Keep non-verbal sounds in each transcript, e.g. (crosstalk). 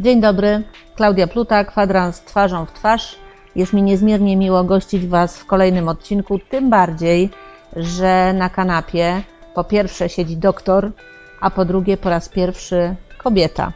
Dzień dobry, Klaudia Pluta, kwadrans twarzą w twarz. Jest mi niezmiernie miło gościć Was w kolejnym odcinku, tym bardziej, że na kanapie po pierwsze siedzi doktor, a po drugie po raz pierwszy kobieta.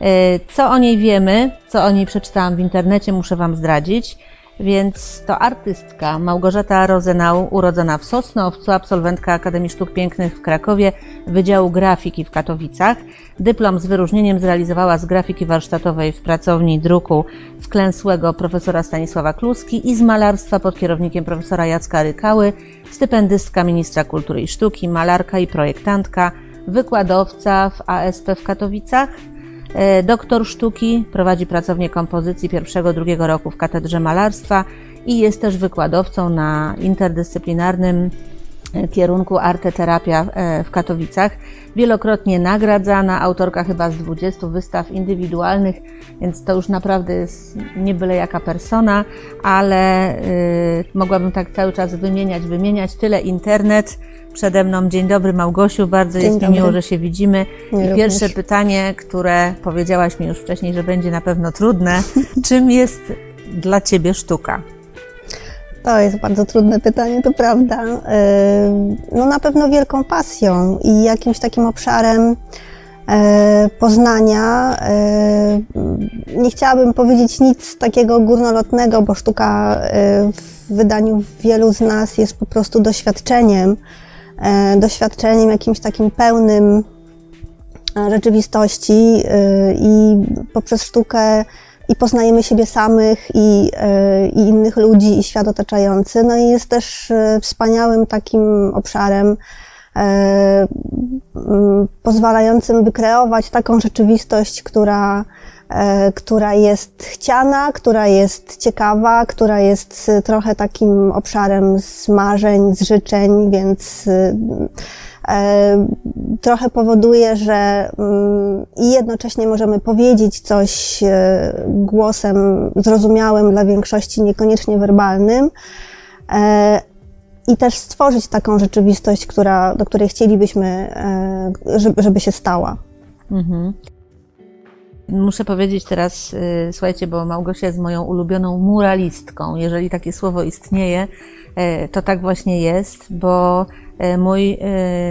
E, co o niej wiemy, co o niej przeczytałam w internecie, muszę Wam zdradzić. Więc to artystka Małgorzata Rozenau, urodzona w Sosnowcu, absolwentka Akademii Sztuk Pięknych w Krakowie, Wydziału Grafiki w Katowicach. Dyplom z wyróżnieniem zrealizowała z grafiki warsztatowej w pracowni druku wklęsłego profesora Stanisława Kluski i z malarstwa pod kierownikiem profesora Jacka Rykały, stypendystka ministra kultury i sztuki, malarka i projektantka, wykładowca w ASP w Katowicach, doktor sztuki, prowadzi pracownię kompozycji pierwszego, drugiego roku w Katedrze Malarstwa i jest też wykładowcą na interdyscyplinarnym e, kierunku arteterapia e, w Katowicach. Wielokrotnie nagradzana, autorka chyba z 20 wystaw indywidualnych, więc to już naprawdę jest nie byle jaka persona, ale y, mogłabym tak cały czas wymieniać, wymieniać. Tyle internet, przede mną. Dzień dobry Małgosiu, bardzo Dzień jest dobry. mi miło, że się widzimy. I pierwsze pytanie, które powiedziałaś mi już wcześniej, że będzie na pewno trudne. (laughs) Czym jest dla Ciebie sztuka? To jest bardzo trudne pytanie, to prawda. No na pewno wielką pasją i jakimś takim obszarem e, poznania. E, nie chciałabym powiedzieć nic takiego górnolotnego, bo sztuka e, w wydaniu wielu z nas jest po prostu doświadczeniem doświadczeniem jakimś takim pełnym e, rzeczywistości e, i poprzez sztukę i poznajemy siebie samych i, i innych ludzi i świat otaczający. No i jest też wspaniałym takim obszarem, pozwalającym wykreować taką rzeczywistość, która, która jest chciana, która jest ciekawa, która jest trochę takim obszarem z marzeń, z życzeń, więc e, trochę powoduje, że mm, i jednocześnie możemy powiedzieć coś e, głosem zrozumiałym dla większości, niekoniecznie werbalnym, e, i też stworzyć taką rzeczywistość, która, do której chcielibyśmy, żeby się stała. Mhm. Muszę powiedzieć teraz, y, słuchajcie, bo Małgosia jest moją ulubioną muralistką. Jeżeli takie słowo istnieje, y, to tak właśnie jest, bo y, mój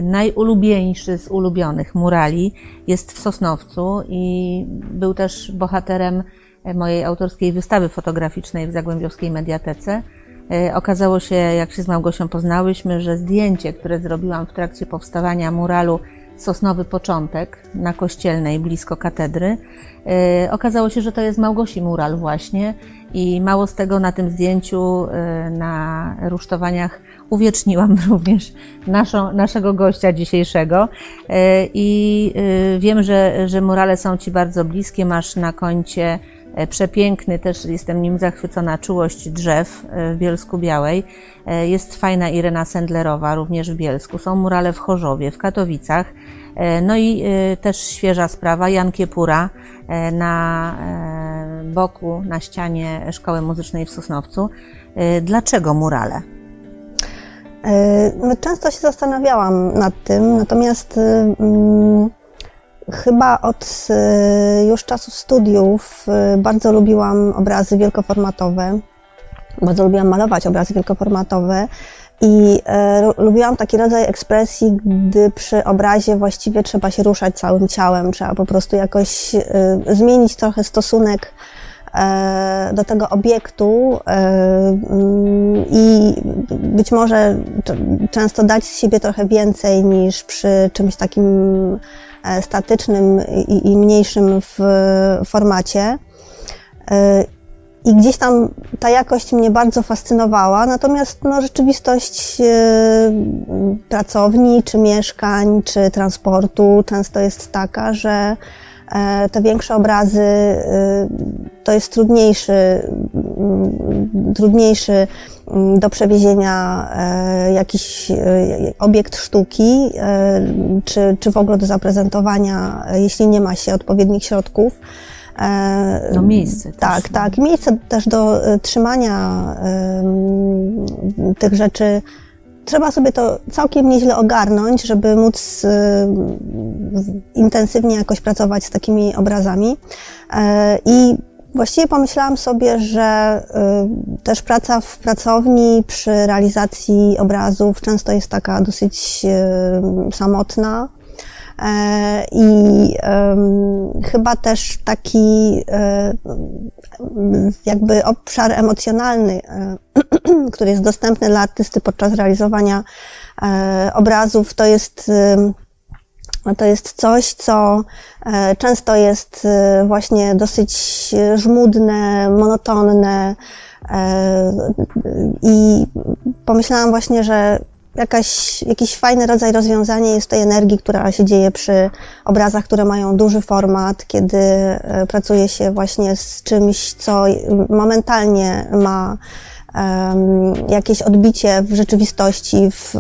najulubieńszy z ulubionych murali jest w Sosnowcu i był też bohaterem mojej autorskiej wystawy fotograficznej w Zagłębiowskiej Mediatece. Okazało się, jak się z Małgosią poznałyśmy, że zdjęcie, które zrobiłam w trakcie powstawania muralu Sosnowy Początek na Kościelnej, blisko katedry. E, okazało się, że to jest Małgosi mural właśnie i mało z tego na tym zdjęciu e, na rusztowaniach uwieczniłam (laughs) również naszą, naszego gościa dzisiejszego e, i wiem, że, że murale są Ci bardzo bliskie, masz na koncie przepiękny, też jestem nim zachwycona, czułość drzew w Bielsku Białej. Jest fajna Irena Sendlerowa, również w Bielsku. Są murale w Chorzowie, w Katowicach. E, no i e, też świeża sprawa, Jan Kiepura e, na boku, na ścianie Szkoły Muzycznej w Sosnowcu. Dlaczego murale? No, często się zastanawiałam nad tym, natomiast hmm, chyba od już czasów studiów bardzo lubiłam obrazy wielkoformatowe. Bardzo lubiłam malować obrazy wielkoformatowe i e, lubiłam taki rodzaj ekspresji, gdy przy obrazie właściwie trzeba się ruszać całym ciałem, trzeba po prostu jakoś e, zmienić trochę stosunek do tego obiektu e, mm, i być może często dać z siebie trochę więcej niż przy czymś takim e, statycznym i, mniejszym w formacie. E, i gdzieś tam ta jakość mnie bardzo fascynowała, natomiast no, rzeczywistość e, pracowni, czy mieszkań, czy transportu często jest taka, że e, te większe obrazy e, to jest trudniejszy, mm, trudniejszy mm, do przewiezienia jakiś obiekt sztuki, czy, czy w ogóle do zaprezentowania, jeśli nie ma się odpowiednich środków. E, no miejsce. Tak, też. tak. Miejsce też do e, trzymania tych rzeczy trzeba sobie to całkiem nieźle ogarnąć, żeby móc intensywnie jakoś pracować z takimi obrazami. I Właściwie pomyślałam sobie, że y, też praca w pracowni przy realizacji obrazów często jest taka dosyć y, samotna. E, I chyba też taki e, jakby obszar emocjonalny, e, (clears throat) który jest dostępny dla artysty podczas realizowania obrazów, to jest to jest coś, co często jest właśnie dosyć żmudne, monotonne. I pomyślałam właśnie, że jakaś, jakiś fajny rodzaj rozwiązania jest tej energii, która się dzieje przy obrazach, które mają duży format, kiedy pracuje się właśnie z czymś, co momentalnie ma jakieś odbicie w rzeczywistości, w,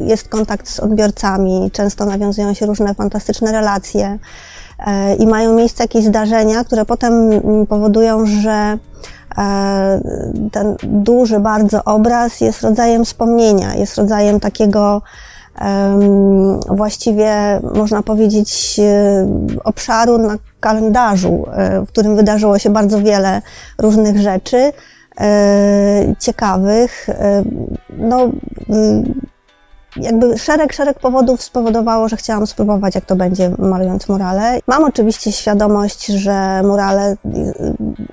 jest kontakt z odbiorcami, często nawiązują się różne fantastyczne relacje e, i mają miejsce jakieś zdarzenia, które potem powodują, że e, ten duży bardzo obraz jest rodzajem wspomnienia, jest rodzajem takiego właściwie można powiedzieć e, obszaru na kalendarzu, w którym wydarzyło się bardzo wiele różnych rzeczy E, ciekawych. E, no, jakby szereg, szereg powodów spowodowało, że chciałam spróbować, jak to będzie malując murale. Mam oczywiście świadomość, że murale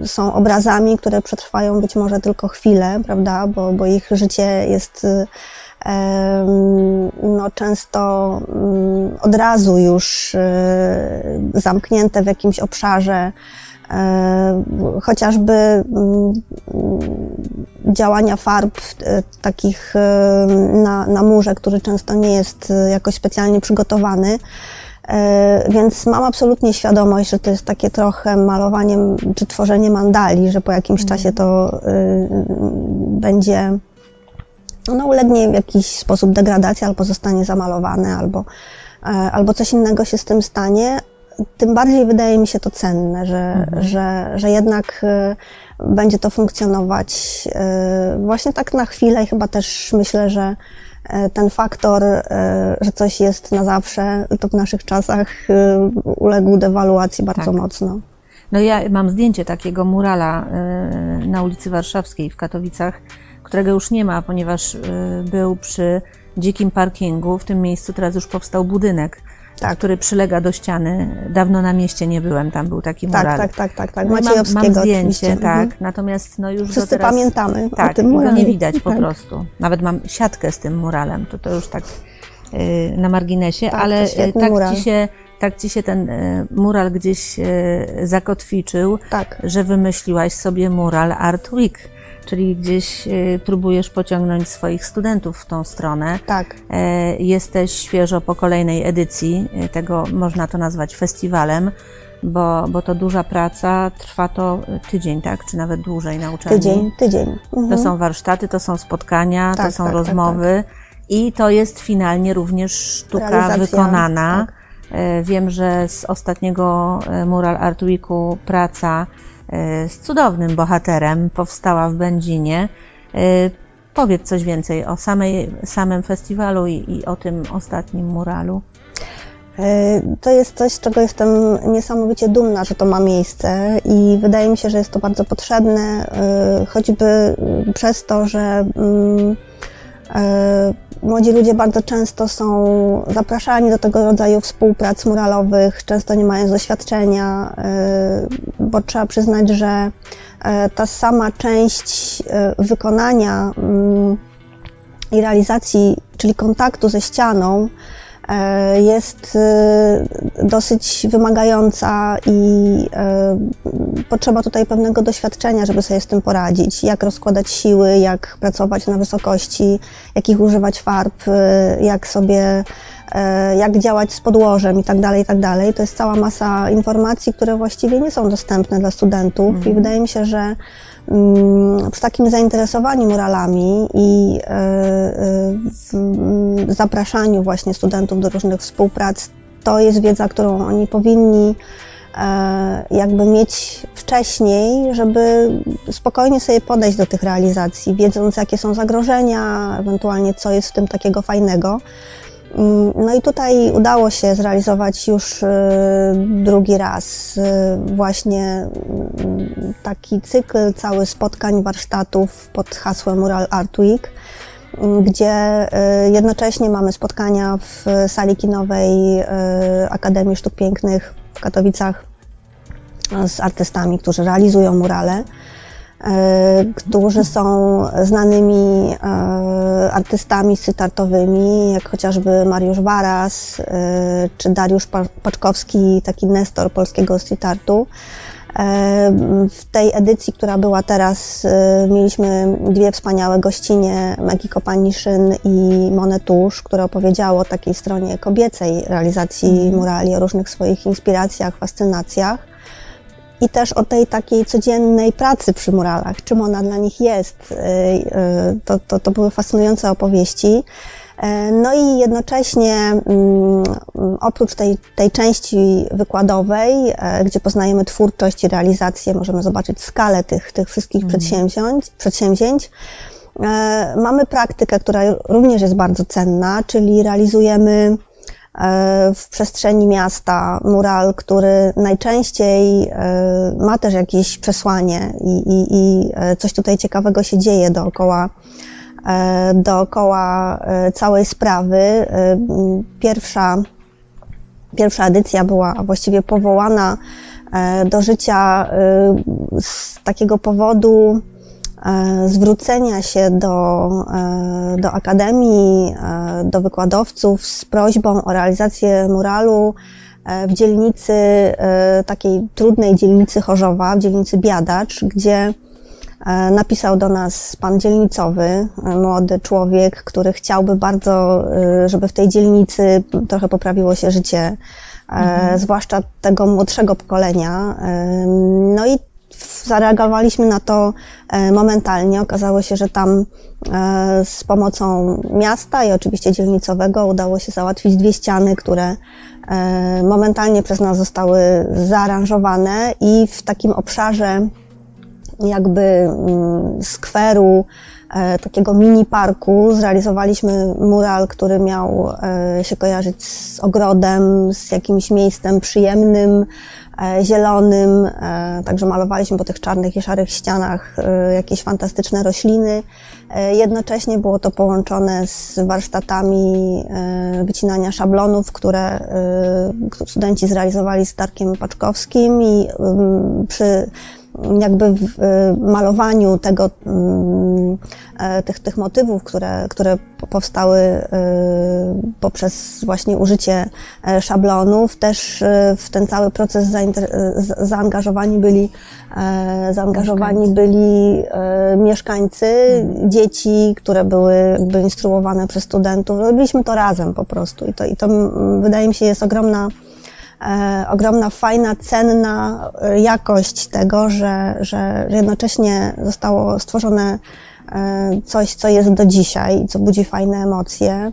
y, są obrazami, które przetrwają być może tylko chwilę, prawda, bo, bo ich życie jest y, no, często mm, od razu już y, zamknięte w jakimś obszarze chociażby mm, działania farb e, takich e, na, na murze, który często nie jest jakoś specjalnie przygotowany. Więc mam absolutnie świadomość, że to jest takie trochę malowanie czy tworzenie mandali, że po jakimś czasie mhm. to będzie, no, ulegnie w jakiś sposób degradacji, albo zostanie zamalowane, albo, albo coś innego się z tym stanie, tym bardziej wydaje mi się to cenne, że, mhm. że, że jednak y, będzie to funkcjonować y, właśnie tak na chwilę i chyba też myślę, że y, ten faktor, że coś jest na zawsze, to w naszych czasach uległ dewaluacji bardzo tak. mocno. No ja mam zdjęcie takiego murala na ulicy Warszawskiej w Katowicach, którego już nie ma, ponieważ był przy dzikim parkingu. W tym miejscu teraz już powstał budynek tak. który przylega do ściany. Dawno na mieście nie byłem, tam był taki mural. Tak, tak, tak, tak, tak. Maciejowskiego mam, mam zdjęcie, mhm. tak, mhm. natomiast no już Wszyscy teraz, pamiętamy tak, o tym murale. go nie widać po tak. prostu. Nawet mam siatkę z tym muralem, to to już tak yy, na marginesie, tak, ale y, tak mural. ci się tak ci się ten y, mural gdzieś y, zakotwiczył, tak. że wymyśliłaś sobie mural Art Week czyli gdzieś y, próbujesz pociągnąć swoich studentów w tą stronę. Tak. E, jesteś świeżo po kolejnej edycji, y, tego można to nazwać festiwalem, bo, bo to duża praca, trwa to tydzień, tak? Czy nawet dłużej na uczelni? Tydzień, tydzień. Mhm. To są warsztaty, to są spotkania, tak, to są tak, rozmowy tak, tak. i to jest finalnie również sztuka Realizacja, wykonana. Tak. E, wiem, że z ostatniego e, Mural Art Weeku praca z cudownym bohaterem, powstała w Będzinie. E, powiedz coś więcej o samej, samym festiwalu i, i o tym ostatnim muralu. E, to jest coś, z czego jestem niesamowicie dumna, że to ma miejsce i wydaje mi się, że jest to bardzo potrzebne, choćby przez to, że mm, Młodzi ludzie bardzo często są zapraszani do tego rodzaju współprac muralowych, często nie mają doświadczenia, y, bo trzeba przyznać, że y, ta sama część wykonania mm, i realizacji, czyli kontaktu ze ścianą, E, jest e, dosyć wymagająca i e, potrzeba tutaj pewnego doświadczenia, żeby sobie z tym poradzić. Jak rozkładać siły, jak pracować na wysokości, jakich używać farb, jak sobie, jak działać z podłożem i tak dalej, i tak dalej. To jest cała masa informacji, które właściwie nie są dostępne dla studentów mhm. i wydaje mi się, że Mm, przy takim zainteresowaniu muralami i e, e, w mm, zapraszaniu właśnie studentów do różnych współprac, to jest wiedza, którą oni powinni e, jakby mieć wcześniej, żeby spokojnie sobie podejść do tych realizacji, wiedząc jakie są zagrożenia, ewentualnie co jest w tym takiego fajnego. Mm, no i tutaj udało się zrealizować już drugi raz właśnie mm, taki cykl cały spotkań, warsztatów pod hasłem Mural Art Week gdzie y, jednocześnie mamy spotkania w sali kinowej y, Akademii Sztuk Pięknych w Katowicach z artystami, którzy realizują murale, y, którzy są znanymi artystami street-artowymi, jak chociażby Mariusz Waras czy Dariusz Paczkowski, taki nestor polskiego street-artu. W tej edycji, która była teraz, e, mieliśmy dwie wspaniałe gościnie, Magiko Paniszyn i Monetusz, które opowiedziały o takiej stronie kobiecej realizacji mhm. murali, o różnych swoich inspiracjach, fascynacjach i też o tej takiej codziennej pracy przy muralach, czym ona dla nich jest. E, e, to, to, to były fascynujące opowieści. E, no i jednocześnie mm, oprócz tej, tej części wykładowej, gdzie poznajemy twórczość i realizację, możemy zobaczyć skalę tych, tych wszystkich mhm. przedsięwzięć, przedsięwzięć. Mamy praktykę, która również jest bardzo cenna, czyli realizujemy w przestrzeni miasta mural, który najczęściej ma też jakieś przesłanie i, i, i coś tutaj ciekawego się dzieje dookoła E, dookoła e, całej sprawy. E, pierwsza, pierwsza edycja była właściwie powołana do życia z takiego powodu zwrócenia się do, do Akademii, do wykładowców z prośbą o realizację muralu w dzielnicy, takiej trudnej dzielnicy Chorzowa, w dzielnicy Biadacz, gdzie E, napisał do nas pan dzielnicowy, e, młody człowiek, który chciałby bardzo, e, żeby w tej dzielnicy trochę poprawiło się życie, mhm. zwłaszcza tego młodszego pokolenia. No i zareagowaliśmy na to momentalnie. Okazało się, że tam z pomocą miasta i oczywiście dzielnicowego udało się załatwić dwie ściany, które momentalnie przez nas zostały zaaranżowane i w takim obszarze jakby mm, skweru, e, takiego mini parku zrealizowaliśmy mural, który miał e, się kojarzyć z ogrodem, z jakimś miejscem przyjemnym, e, zielonym. Także malowaliśmy po tych czarnych i szarych ścianach jakieś fantastyczne rośliny. Jednocześnie było to połączone z warsztatami wycinania szablonów, które studenci zrealizowali z Darkiem Paczkowskim i przy jakby w malowaniu tego, mm, e, tych, tych motywów, które, które powstały e, poprzez właśnie użycie e, szablonów, też w ten cały proces zaangażowani byli, zaangażowani byli mieszkańcy, mhm. dzieci, które były jakby instruowane przez studentów. Robiliśmy to razem po prostu i to, i to wydaje mi się jest ogromna e, ogromna, fajna, cenna e, jakość tego, że, że jednocześnie zostało stworzone e, coś, co jest do dzisiaj, co budzi fajne emocje, e,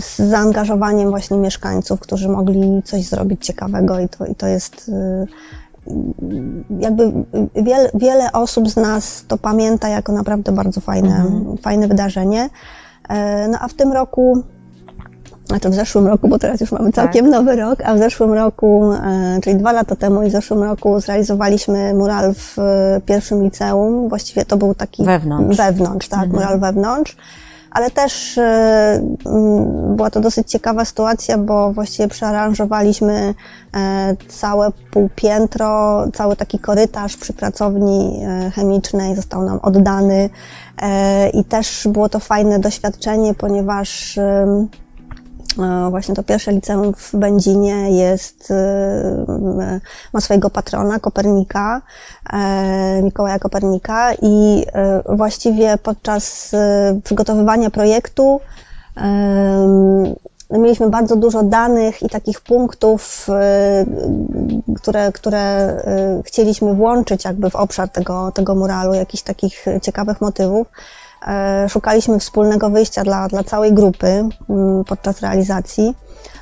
z zaangażowaniem właśnie mieszkańców, którzy mogli coś zrobić ciekawego i to, i to jest e, jakby wiele, wiele osób z nas to pamięta jako naprawdę bardzo fajne, mhm. fajne wydarzenie. E, no a w tym roku znaczy w zeszłym roku, bo teraz już mamy całkiem tak. nowy rok, a w zeszłym roku, e, czyli dwa lata temu i w zeszłym roku zrealizowaliśmy mural w e, pierwszym liceum. Właściwie to był taki... Wewnątrz. Wewnątrz, tak, mhm. mural wewnątrz. Ale też e, była to dosyć ciekawa sytuacja, bo właściwie przearanżowaliśmy całe półpiętro, cały taki korytarz przy pracowni chemicznej został nam oddany i też było to fajne doświadczenie, ponieważ właśnie to pierwsze liceum w Będzinie jest, e, ma swojego patrona, Kopernika, e, Mikołaja Kopernika i właściwie podczas przygotowywania projektu mieliśmy bardzo dużo danych i takich punktów, które, które chcieliśmy włączyć jakby w obszar tego, tego muralu, jakichś takich ciekawych motywów. E, szukaliśmy wspólnego wyjścia dla, dla całej grupy mm, podczas realizacji.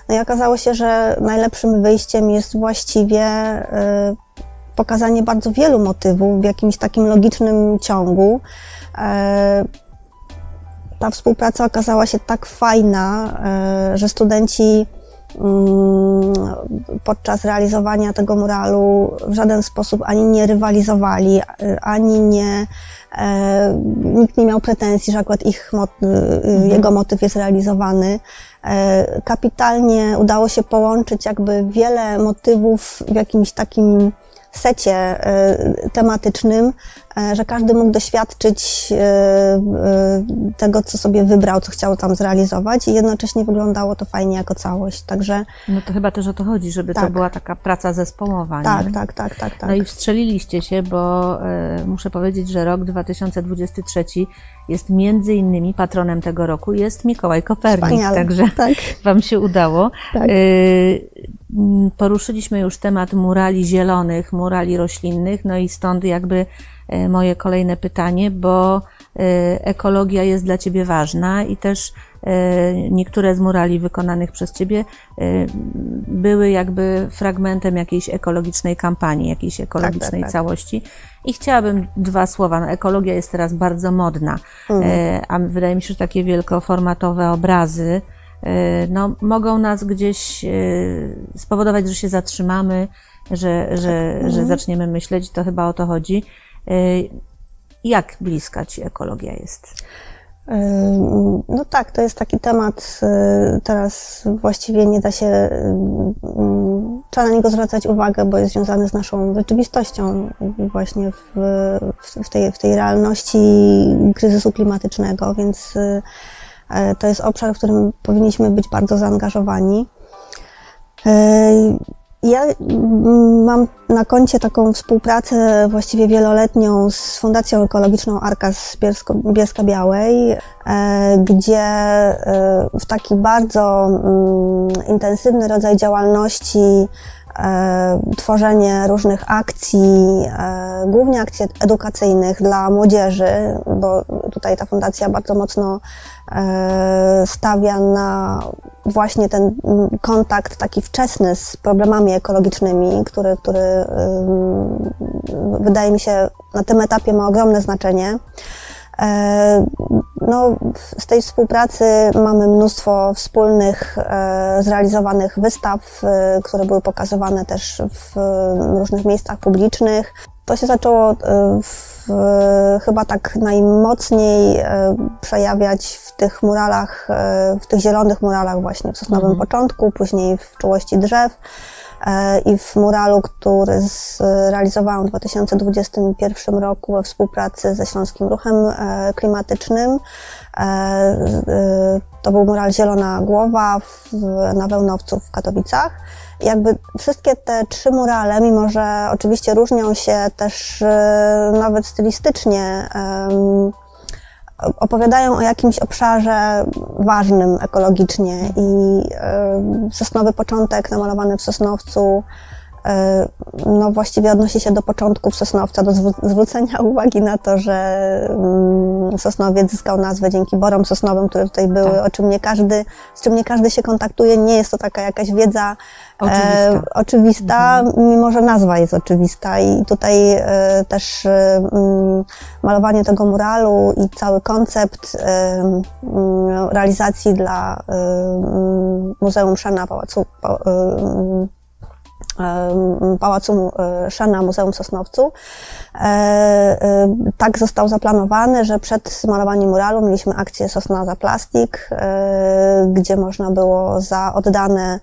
No i okazało się, że najlepszym wyjściem jest właściwie y, pokazanie bardzo wielu motywów w jakimś takim logicznym ciągu. E, ta współpraca okazała się tak fajna, e, że studenci podczas realizowania tego muralu w żaden sposób ani nie rywalizowali, ani nie e, nikt nie miał pretensji, że akurat ich, mhm. jego motyw jest realizowany. Kapitalnie udało się połączyć jakby wiele motywów w jakimś takim secie e, tematycznym, e, że każdy mógł doświadczyć e, tego, co sobie wybrał, co chciał tam zrealizować i jednocześnie wyglądało to fajnie jako całość. Także. No to chyba też o to chodzi, żeby tak. to była taka praca zespołowa. Tak, tak, tak, tak, tak. No i wstrzeliliście się, bo muszę powiedzieć, że rok 2023 jest między innymi patronem tego roku jest Mikołaj Kopernik, Wspaniale. także (laughs) tak. Wam się udało. Tak. Poruszyliśmy już temat murali zielonych, murali roślinnych, no i stąd jakby e, moje kolejne pytanie, bo e, ekologia jest dla Ciebie ważna i też e, niektóre z murali wykonanych przez Ciebie były jakby fragmentem jakiejś ekologicznej kampanii, jakiejś ekologicznej tak, tak, tak. całości. I chciałabym dwa słowa. No, ekologia jest teraz bardzo modna, mhm. a wydaje mi się, że takie wielkoformatowe obrazy, E, no, mogą nas gdzieś e, spowodować, że się zatrzymamy, że, że, mhm. że zaczniemy myśleć, to chyba o to chodzi. E, jak bliska Ci ekologia jest? No tak, to jest taki temat, teraz właściwie nie da się, trzeba na niego zwracać uwagę, bo jest związany z naszą rzeczywistością właśnie w, w, tej, w tej realności kryzysu klimatycznego, więc to jest obszar, w którym powinniśmy być bardzo zaangażowani. E, ja mm, mam na koncie taką współpracę właściwie wieloletnią z Fundacją Ekologiczną Arkas Bielska Białej, e, gdzie w taki bardzo mm, intensywny rodzaj działalności tworzenie różnych akcji, głównie akcji edukacyjnych dla młodzieży, bo tutaj ta fundacja bardzo mocno E, stawia na właśnie ten kontakt taki wczesny z problemami ekologicznymi, który, który wydaje mi się na tym etapie ma ogromne znaczenie. E, no, z tej współpracy mamy mnóstwo wspólnych, e, zrealizowanych wystaw, które były pokazywane też w różnych miejscach publicznych. To się zaczęło w chyba tak najmocniej e, przejawiać w tych muralach, e, w tych zielonych muralach właśnie w Sosnowym mhm. Początku, później w czułości drzew e, i w muralu, który zrealizowałam w 2021 roku we współpracy ze Śląskim Ruchem Klimatycznym. To był mural Zielona Głowa na Wełnowcu w Katowicach jakby wszystkie te trzy murale, mimo że oczywiście różnią się też e, nawet stylistycznie, opowiadają o jakimś obszarze ważnym ekologicznie i sosnowy początek namalowany w Sosnowcu E, no właściwie odnosi się do początków Sosnowca, do zwrócenia (laughs) uwagi na to, że mm, Sosnowiec zyskał nazwę dzięki borom sosnowym, które tutaj były, tak. o czym nie każdy, z czym nie każdy się kontaktuje. Nie jest to taka jakaś wiedza oczywista, e, oczywista mhm. mimo że nazwa jest oczywista i tutaj e, też e, mm, malowanie tego muralu i cały koncept e, mm, realizacji dla Muzeum Szana Pałacu Pałacu e, Szana Muzeum Sosnowcu. E, e, tak został zaplanowany, że przed malowaniem muralu mieliśmy akcję Sosna za plastik, gdzie można było za oddane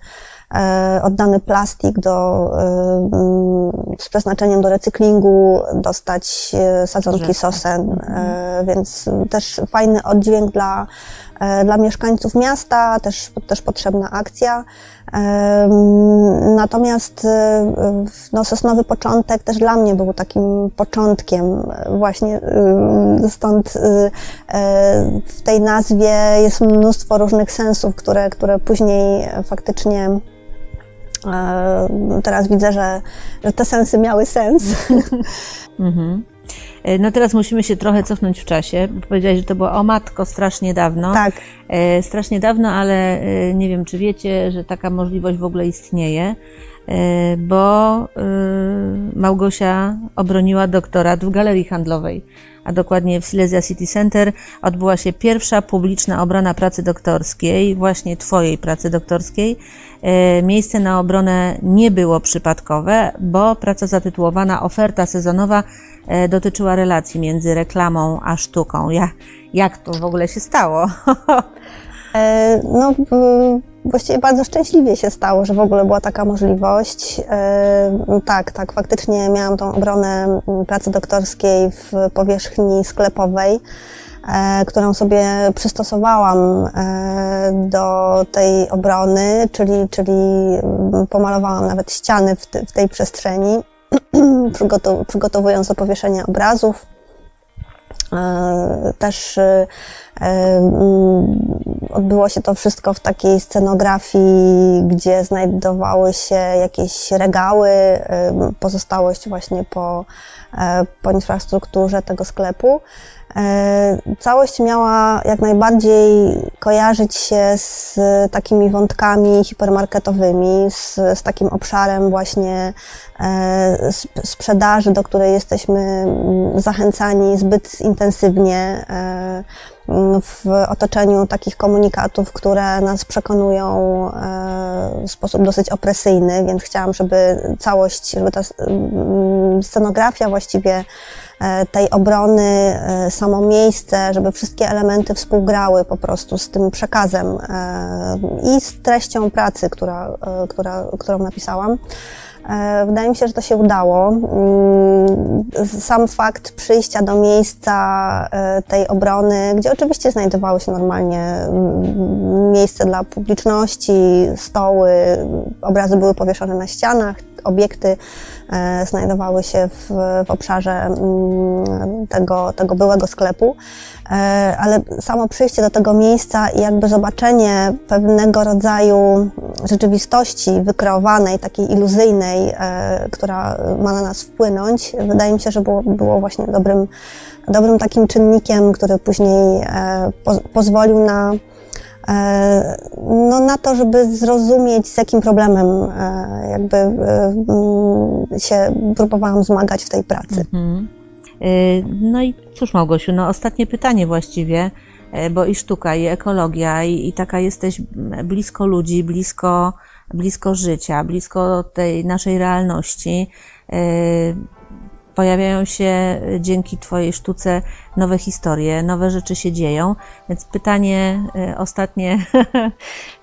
oddany plastik do, z przeznaczeniem do recyklingu dostać sadzonki sosen, mhm. więc też fajny oddźwięk dla, dla mieszkańców miasta, też, też potrzebna akcja. Natomiast e, no, Sosnowy Początek też dla mnie był takim początkiem właśnie e, stąd e, w tej nazwie jest mnóstwo różnych sensów, które, które później faktycznie teraz widzę, że, że te sensy miały sens. (laughs) Mhm. E, no teraz musimy się trochę cofnąć w czasie. Powiedziałeś, że to było o matko strasznie dawno. Tak. E, strasznie dawno, ale e, nie wiem, czy wiecie, że taka możliwość w ogóle istnieje, e, bo e, Małgosia obroniła doktorat w galerii handlowej, a dokładnie w Silesia City Center odbyła się pierwsza publiczna obrona pracy doktorskiej, właśnie Twojej pracy doktorskiej. E, Miejsce na obronę nie było przypadkowe, bo praca zatytułowana Oferta sezonowa e, dotyczyła relacji między reklamą a sztuką. Ja, jak to w ogóle się stało? (laughs) E, No, właściwie bardzo szczęśliwie się stało, że w ogóle była taka możliwość. E, Tak, tak, faktycznie miałam tą obronę m, pracy doktorskiej w powierzchni sklepowej, e, którą sobie przystosowałam e, do tej obrony, czyli, czyli m, pomalowałam nawet ściany w, tej przestrzeni, (clears throat) przygotow- przygotowując do powieszenia obrazów. E, Też e, mm, odbyło się to wszystko w takiej scenografii, gdzie znajdowały się jakieś regały, e, pozostałość właśnie po, e, po infrastrukturze tego sklepu. E, Całość miała jak najbardziej kojarzyć się z takimi wątkami hipermarketowymi, z, z takim obszarem właśnie e, sp- sprzedaży, do której jesteśmy mm, zachęcani zbyt intensywnie e, mm, w otoczeniu takich komunikatów, które nas przekonują e, w sposób dosyć opresyjny, więc chciałam, żeby całość, żeby ta mm, scenografia właściwie e, tej obrony, e, samo miejsce, żeby wszystkie elementy współgrały po prostu z tym przekazem e, i z treścią pracy, która, e, która, którą napisałam. E, Wydaje mi się, że to się udało. Mm, Sam fakt przyjścia do miejsca e, tej obrony, gdzie oczywiście znajdowały się normalnie mm, miejsce dla publiczności, stoły, obrazy były powieszone na ścianach, obiekty znajdowały się w, w obszarze mm, tego, tego byłego sklepu, E, ale samo przyjście do tego miejsca i jakby zobaczenie pewnego rodzaju rzeczywistości wykreowanej, takiej iluzyjnej, e, która ma na nas wpłynąć, wydaje mi się, że było, było właśnie dobrym, dobrym takim czynnikiem, który później e, poz, pozwolił na e, no, na to, żeby zrozumieć, z jakim problemem e, jakby e, mm, się próbowałam zmagać w tej pracy. Mhm. No i cóż, Małgosiu, no ostatnie pytanie właściwie, bo i sztuka, i ekologia, i, i taka jesteś blisko ludzi, blisko, blisko życia, blisko tej naszej realności. Pojawiają się dzięki Twojej sztuce nowe historie, nowe rzeczy się dzieją. Więc pytanie y, ostatnie,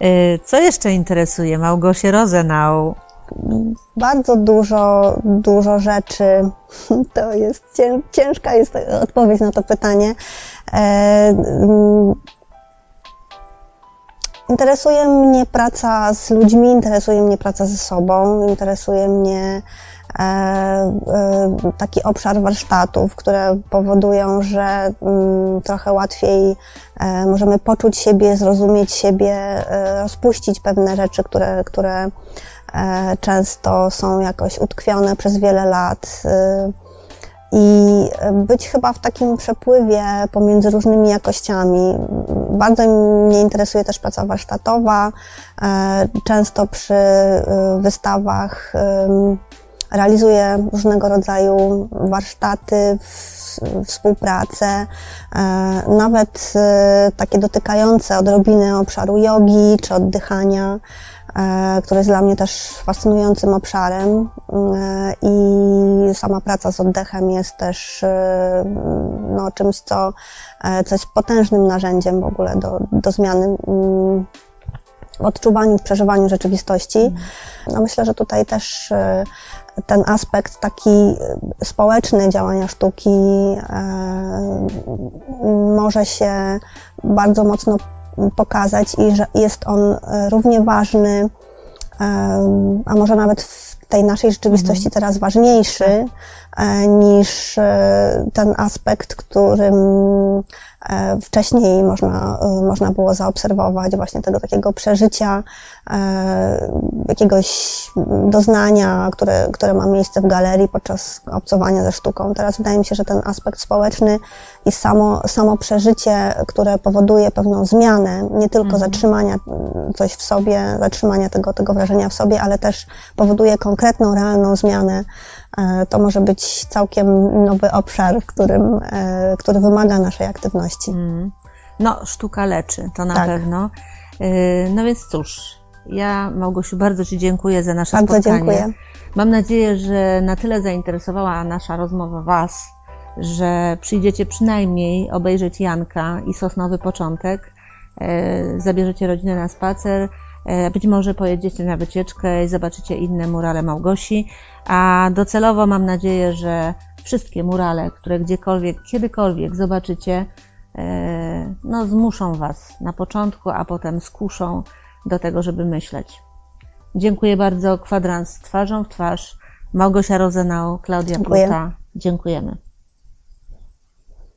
y, (laughs) co jeszcze interesuje Małgosię Rozenau? Bardzo dużo, dużo rzeczy. (laughs) To jest cię, ciężka jest odpowiedź na to pytanie. E, mm, interesuje mnie praca z ludźmi, interesuje mnie praca ze sobą, interesuje mnie e, e, taki obszar warsztatów, które powodują, że mm, trochę łatwiej e, możemy poczuć siebie, zrozumieć siebie, e, rozpuścić pewne rzeczy, które, które e, często są jakoś utkwione przez wiele lat. e, I być chyba w takim przepływie pomiędzy różnymi jakościami. Bardzo mnie interesuje też praca warsztatowa. E, Często przy e, wystawach realizuję różnego rodzaju warsztaty, współpracę, e, nawet e, takie dotykające odrobiny obszaru jogi czy oddychania, e, które jest dla mnie też fascynującym obszarem. I sama praca z oddechem jest też no, czymś, co, co jest potężnym narzędziem w ogóle do, do zmiany mm, w odczuwaniu, w przeżywaniu rzeczywistości. No myślę, że tutaj też e, ten aspekt taki e, społeczny działania sztuki e, może się bardzo mocno pokazać i że jest on równie ważny, a może nawet w tej naszej rzeczywistości teraz ważniejszy niż ten aspekt, którym wcześniej można, e, można było zaobserwować, właśnie tego takiego przeżycia, e, jakiegoś doznania, które, które ma miejsce w galerii podczas obcowania ze sztuką. Teraz wydaje mi się, że ten aspekt społeczny i samo, samo przeżycie, które powoduje pewną zmianę, nie tylko zatrzymania mm, coś w sobie, zatrzymania tego, tego wrażenia w sobie, ale też powoduje konkretną, realną zmianę. E, To może być całkiem nowy obszar, którym, e, który wymaga naszej aktywności. No, sztuka leczy, to na Tak. pewno. Yy, No więc cóż, ja Małgosiu bardzo Ci dziękuję za nasze Bardzo spotkanie. dziękuję. Mam nadzieję, że na tyle zainteresowała nasza rozmowa Was, że przyjdziecie przynajmniej obejrzeć Janka i Sosnowy Początek, e, zabierzecie rodzinę na spacer, e, być może pojedziecie na wycieczkę i zobaczycie inne murale Małgosi, a docelowo mam nadzieję, że wszystkie murale, które gdziekolwiek, kiedykolwiek zobaczycie, e, no zmuszą Was na początku, a potem skuszą do tego, żeby myśleć. Dziękuję bardzo. Kwadrans twarzą w twarz. Małgosia Rozenau, Klaudia Dziękuję. Pluta. Dziękujemy.